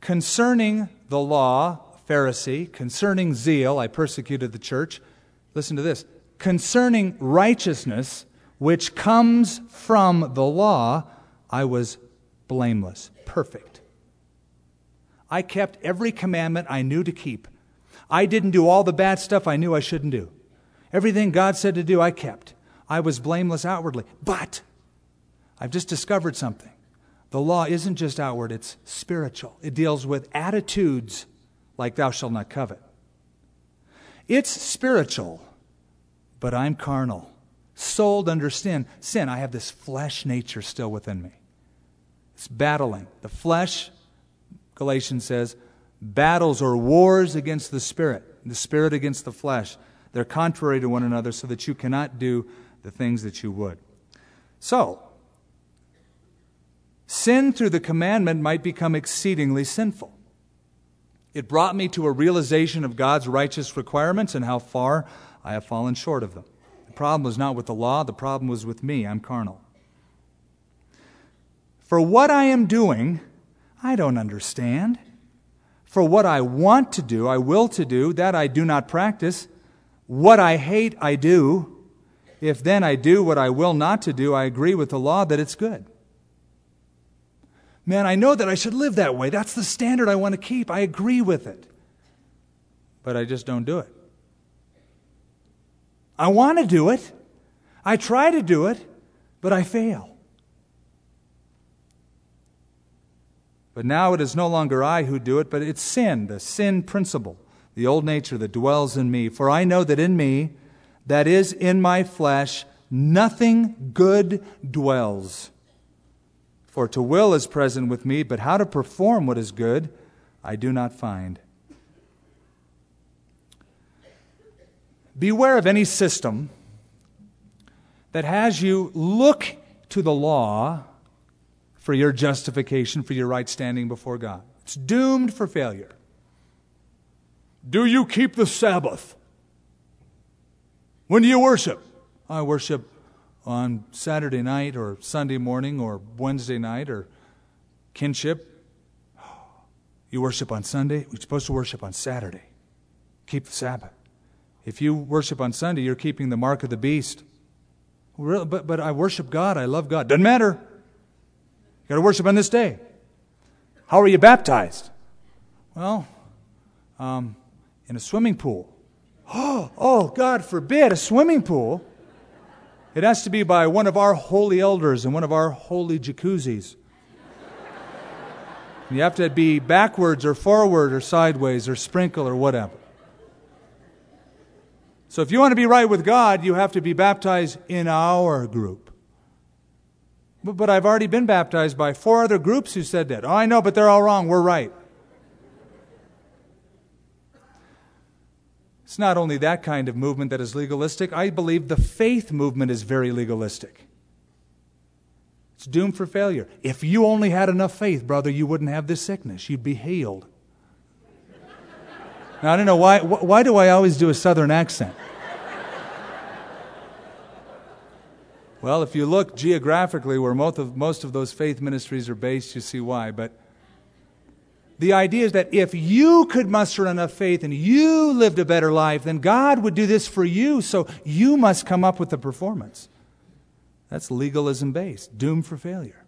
concerning the law, Pharisee, concerning zeal, I persecuted the church. Listen to this. Concerning righteousness, which comes from the law, I was blameless, perfect. I kept every commandment I knew to keep. I didn't do all the bad stuff I knew I shouldn't do. Everything God said to do, I kept. I was blameless outwardly. But I've just discovered something. The law isn't just outward, it's spiritual. It deals with attitudes like thou shalt not covet. It's spiritual, but I'm carnal. sold under sin. Sin, I have this flesh nature still within me. It's battling. The flesh, Galatians says, battles or wars against the spirit, the spirit against the flesh. They're contrary to one another so that you cannot do the things that you would. So, sin through the commandment might become exceedingly sinful. It brought me to a realization of God's righteous requirements and how far I have fallen short of them. The problem was not with the law, the problem was with me. I'm carnal. For what I am doing, I don't understand. For what I want to do, I will to do, that I do not practice. What I hate, I do. If then I do what I will not to do, I agree with the law that it's good. Man, I know that I should live that way. That's the standard I want to keep. I agree with it. But I just don't do it. I want to do it. I try to do it, but I fail. But now it is no longer I who do it, but it's sin, the sin principle, the old nature that dwells in me. For I know that in me, that is in my flesh, nothing good dwells. For to will is present with me, but how to perform what is good, I do not find. Beware of any system that has you look to the law for your justification, for your right standing before God. It's doomed for failure. Do you keep the Sabbath? When do you worship? I worship on Saturday night or Sunday morning or Wednesday night or kinship. You worship on Sunday, you're supposed to worship on Saturday. Keep the Sabbath. If you worship on Sunday, you're keeping the mark of the beast. But, but I worship God, I love God. Doesn't matter. You got to worship on this day. How are you baptized? Well, um, in a swimming pool. Oh, <gasps> oh, God forbid, a swimming pool. It has to be by one of our holy elders in one of our holy jacuzzis. you have to be backwards or forward or sideways or sprinkle or whatever. So if you want to be right with God, you have to be baptized in our group. But, but I've already been baptized by four other groups who said that. Oh, I know, but they're all wrong. We're right. It's not only that kind of movement that is legalistic, I believe the faith movement is very legalistic. It's doomed for failure. If you only had enough faith, brother, you wouldn't have this sickness. You'd be healed. Now, I don't know why, why do I always do a southern accent? Well, if you look geographically where most of, most of those faith ministries are based, you see why. But the idea is that if you could muster enough faith and you lived a better life, then God would do this for you, so you must come up with the performance. That's legalism based, doomed for failure.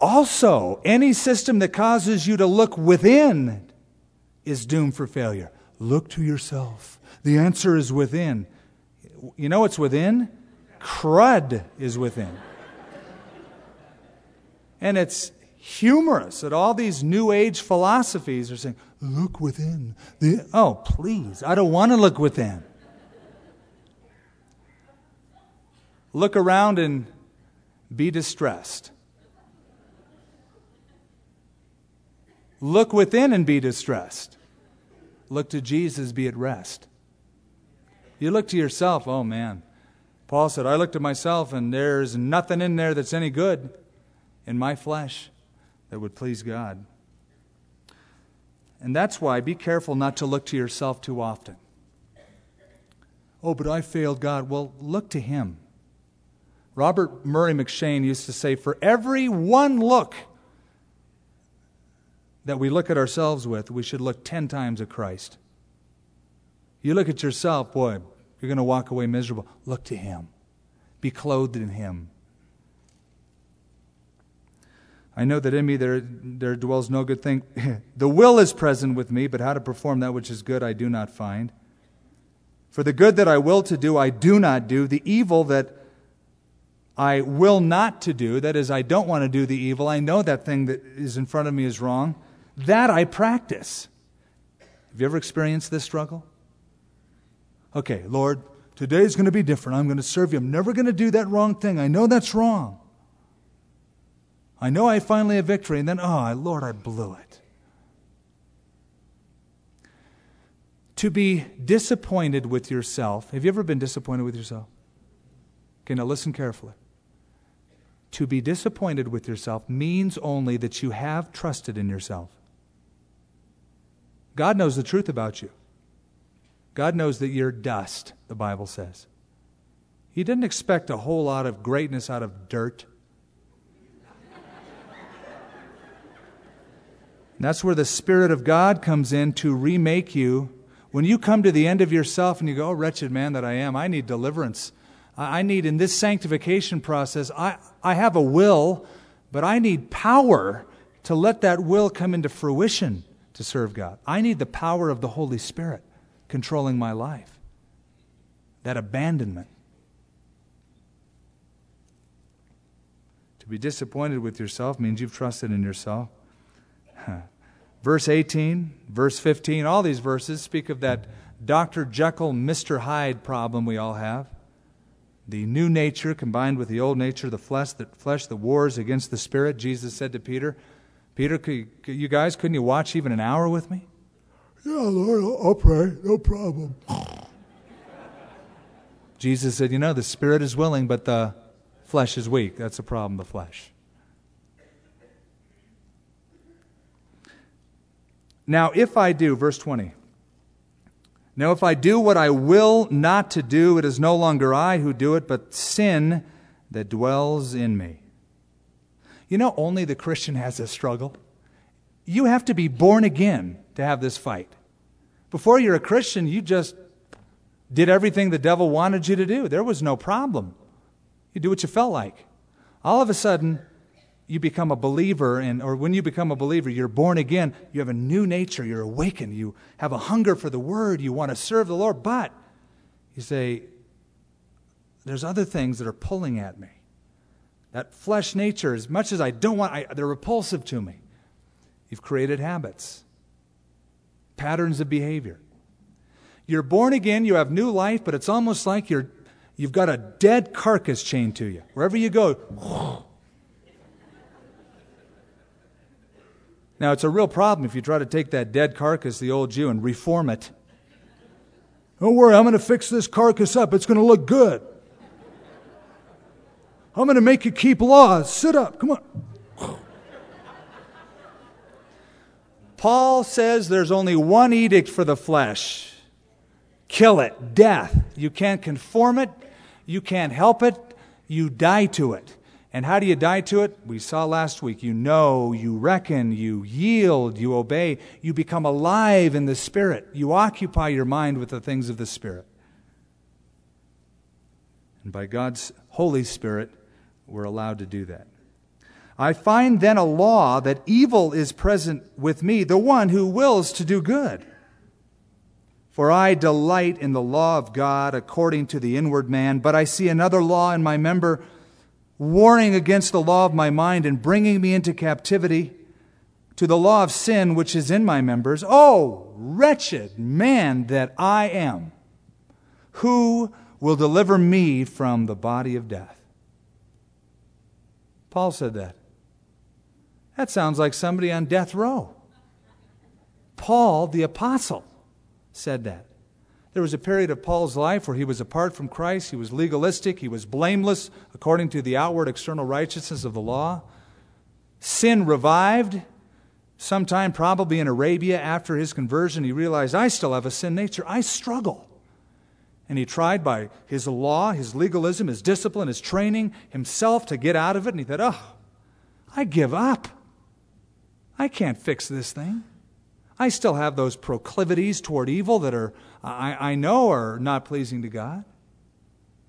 Also, any system that causes you to look within is doomed for failure. Look to yourself. The answer is within. You know what's within? Crud is within. And it's humorous that all these New Age philosophies are saying, look within. The, oh, please, I don't want to look within. Look around and be distressed. Look within and be distressed. Look to Jesus, be at rest. You look to yourself, oh man. Paul said, I looked at myself and there's nothing in there that's any good in my flesh that would please God. And that's why be careful not to look to yourself too often. Oh, but I failed God. Well, look to Him. Robert Murray M'Cheyne used to say, For every one look that we look at ourselves with, we should look 10 times at Christ. You look at yourself, boy, you're going to walk away miserable. Look to Him. Be clothed in Him. I know that in me there, there dwells no good thing. <laughs> the will is present with me, but how to perform that which is good I do not find. For the good that I will to do, I do not do. The evil that I will not to do, that is, I don't want to do the evil, I know that thing that is in front of me is wrong, that I practice. Have you ever experienced this struggle? Okay, Lord, Today's going to be different. I'm going to serve you. I'm never going to do that wrong thing. I know that's wrong. I know I finally have victory. And then, oh, Lord, I blew it. To be disappointed with yourself. Have you ever been disappointed with yourself? Okay, now listen carefully. To be disappointed with yourself means only that you have trusted in yourself. God knows the truth about you. God knows that you're dust, the Bible says. He didn't expect a whole lot of greatness out of dirt. that's where the Spirit of God comes in to remake you. When you come to the end of yourself and you go, Oh, wretched man that I am, I need deliverance. I need, in this sanctification process, I, I have a will, but I need power to let that will come into fruition to serve God. I need the power of the Holy Spirit controlling my life. That abandonment. To be disappointed with yourself means you've trusted in yourself. <laughs> Verse 18, verse 15, all these verses speak of that Dr. Jekyll, Mr. Hyde problem we all have. The new nature combined with the old nature, the flesh that, flesh that wars against the spirit. Jesus said to Peter, Peter, you guys, couldn't you watch even an hour with me? Yeah, Lord, I'll, I'll pray. No problem. Jesus said, You know, the spirit is willing, but the flesh is weak. That's the problem, the flesh. Now, if I do, verse 20. Now, if I do what I will not to do, it is no longer I who do it, but sin that dwells in me. You know, only the Christian has this struggle. You have to be born again to have this fight. Before you're a Christian, you just did everything the devil wanted you to do. There was no problem. You do what you felt like. All of a sudden, you become a believer, and, or when you become a believer, you're born again. You have a new nature. You're awakened. You have a hunger for the word. You want to serve the Lord. But you say, there's other things that are pulling at me. That flesh nature, as much as I don't want, I, they're repulsive to me. You've created habits, patterns of behavior. You're born again, you have new life, but it's almost like you're, you've got a dead carcass chained to you. Wherever you go, <laughs> Now, it's a real problem if you try to take that dead carcass, the old Jew, and reform it. Don't worry, I'm going to fix this carcass up. It's going to look good. I'm going to make you keep laws. Sit up. Come on. Paul says there's only one edict for the flesh kill it, death. You can't conform it, you can't help it, you die to it. And how do you die to it? We saw last week. You know, you reckon, you yield, you obey, you become alive in the Spirit. You occupy your mind with the things of the Spirit. And by God's Holy Spirit, we're allowed to do that. I find then a law that evil is present with me, the one who wills to do good. For I delight in the law of God according to the inward man, but I see another law in my member, warring against the law of my mind and bringing me into captivity to the law of sin which is in my members. Oh, wretched man that I am! Who will deliver me from the body of death? Paul said that. That sounds like somebody on death row. Paul, the apostle, said that. There was a period of Paul's life where he was apart from Christ. He was legalistic. He was blameless according to the outward external righteousness of the law. Sin revived. Sometime, probably in Arabia, after his conversion, he realized, I still have a sin nature. I struggle. And he tried by his law, his legalism, his discipline, his training, himself to get out of it. And he thought, oh, I give up. I can't fix this thing. I still have those proclivities toward evil that are, I, I know are not pleasing to God.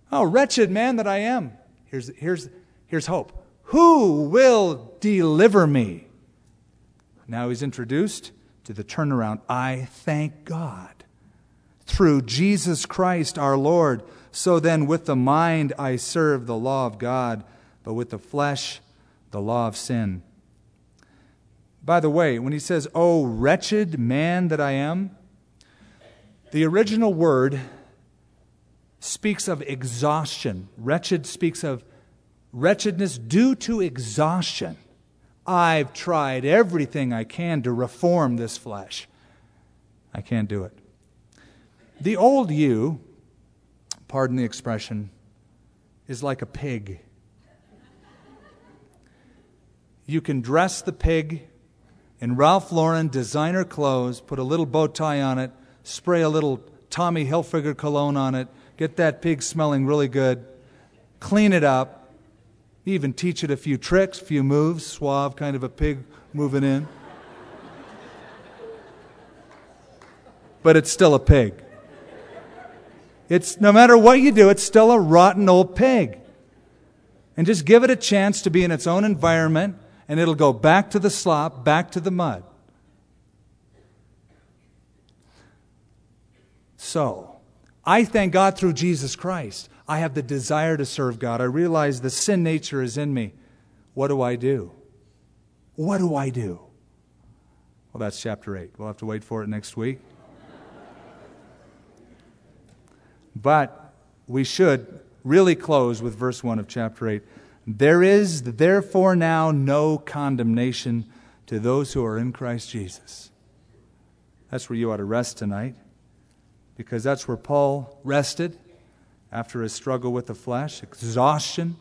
Oh, wretched man that I am. Here's, here's, here's hope. Who will deliver me? Now he's introduced to the turnaround. I thank God through Jesus Christ our Lord. So then, with the mind I serve the law of God, but with the flesh, the law of sin. By the way, when he says, Oh, wretched man that I am, the original word speaks of exhaustion. Wretched speaks of wretchedness due to exhaustion. I've tried everything I can to reform this flesh. I can't do it. The old you, pardon the expression, is like a pig. You can dress the pig in Ralph Lauren designer clothes, put a little bow tie on it, spray a little Tommy Hilfiger cologne on it, get that pig smelling really good, clean it up, even teach it a few tricks, a few moves, suave kind of a pig moving in. But it's still a pig. It's no matter what you do, it's still a rotten old pig. And just give it a chance to be in its own environment, and it'll go back to the slop, back to the mud. So, I thank God through Jesus Christ. I have the desire to serve God. I realize the sin nature is in me. What do I do? What do I do? Well, that's chapter 8. We'll have to wait for it next week. But we should really close with verse 1 of chapter 8. There is therefore now no condemnation to those who are in Christ Jesus. That's where you ought to rest tonight because that's where Paul rested after his struggle with the flesh, exhaustion.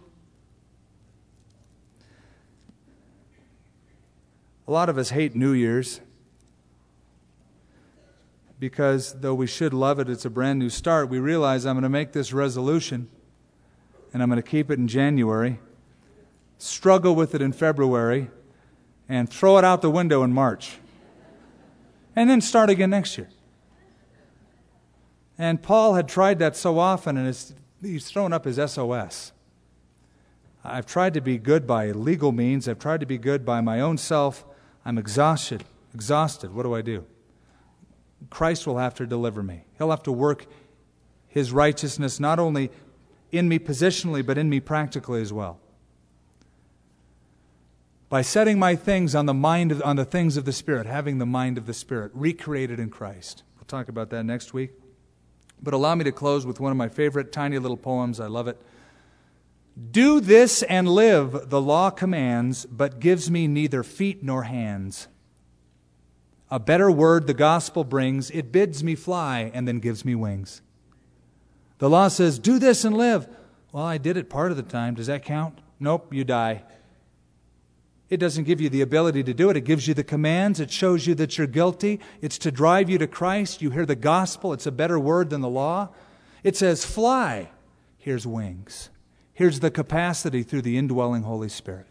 A lot of us hate New Year's because though we should love it, it's a brand new start. We realize I'm going to make this resolution and I'm going to keep it in January, struggle with it in February, and throw it out the window in March. And then start again next year. And Paul had tried that so often, and he's thrown up his SOS. I've tried to be good by legal means. I've tried to be good by my own self. I'm exhausted. Exhausted. What do I do? Christ will have to deliver me. He'll have to work his righteousness not only in me positionally, but in me practically as well. By setting my things on the mind of, on the things of the Spirit, having the mind of the Spirit, recreated in Christ. We'll talk about that next week. But allow me to close with one of my favorite tiny little poems. I love it. Do this and live, the law commands, but gives me neither feet nor hands. A better word the gospel brings, it bids me fly and then gives me wings. The law says, Do this and live. Well, I did it part of the time. Does that count? Nope, you die. It doesn't give you the ability to do it. It gives you the commands. It shows you that you're guilty. It's to drive you to Christ. You hear the gospel. It's a better word than the law. It says, fly. Here's wings. Here's the capacity through the indwelling Holy Spirit.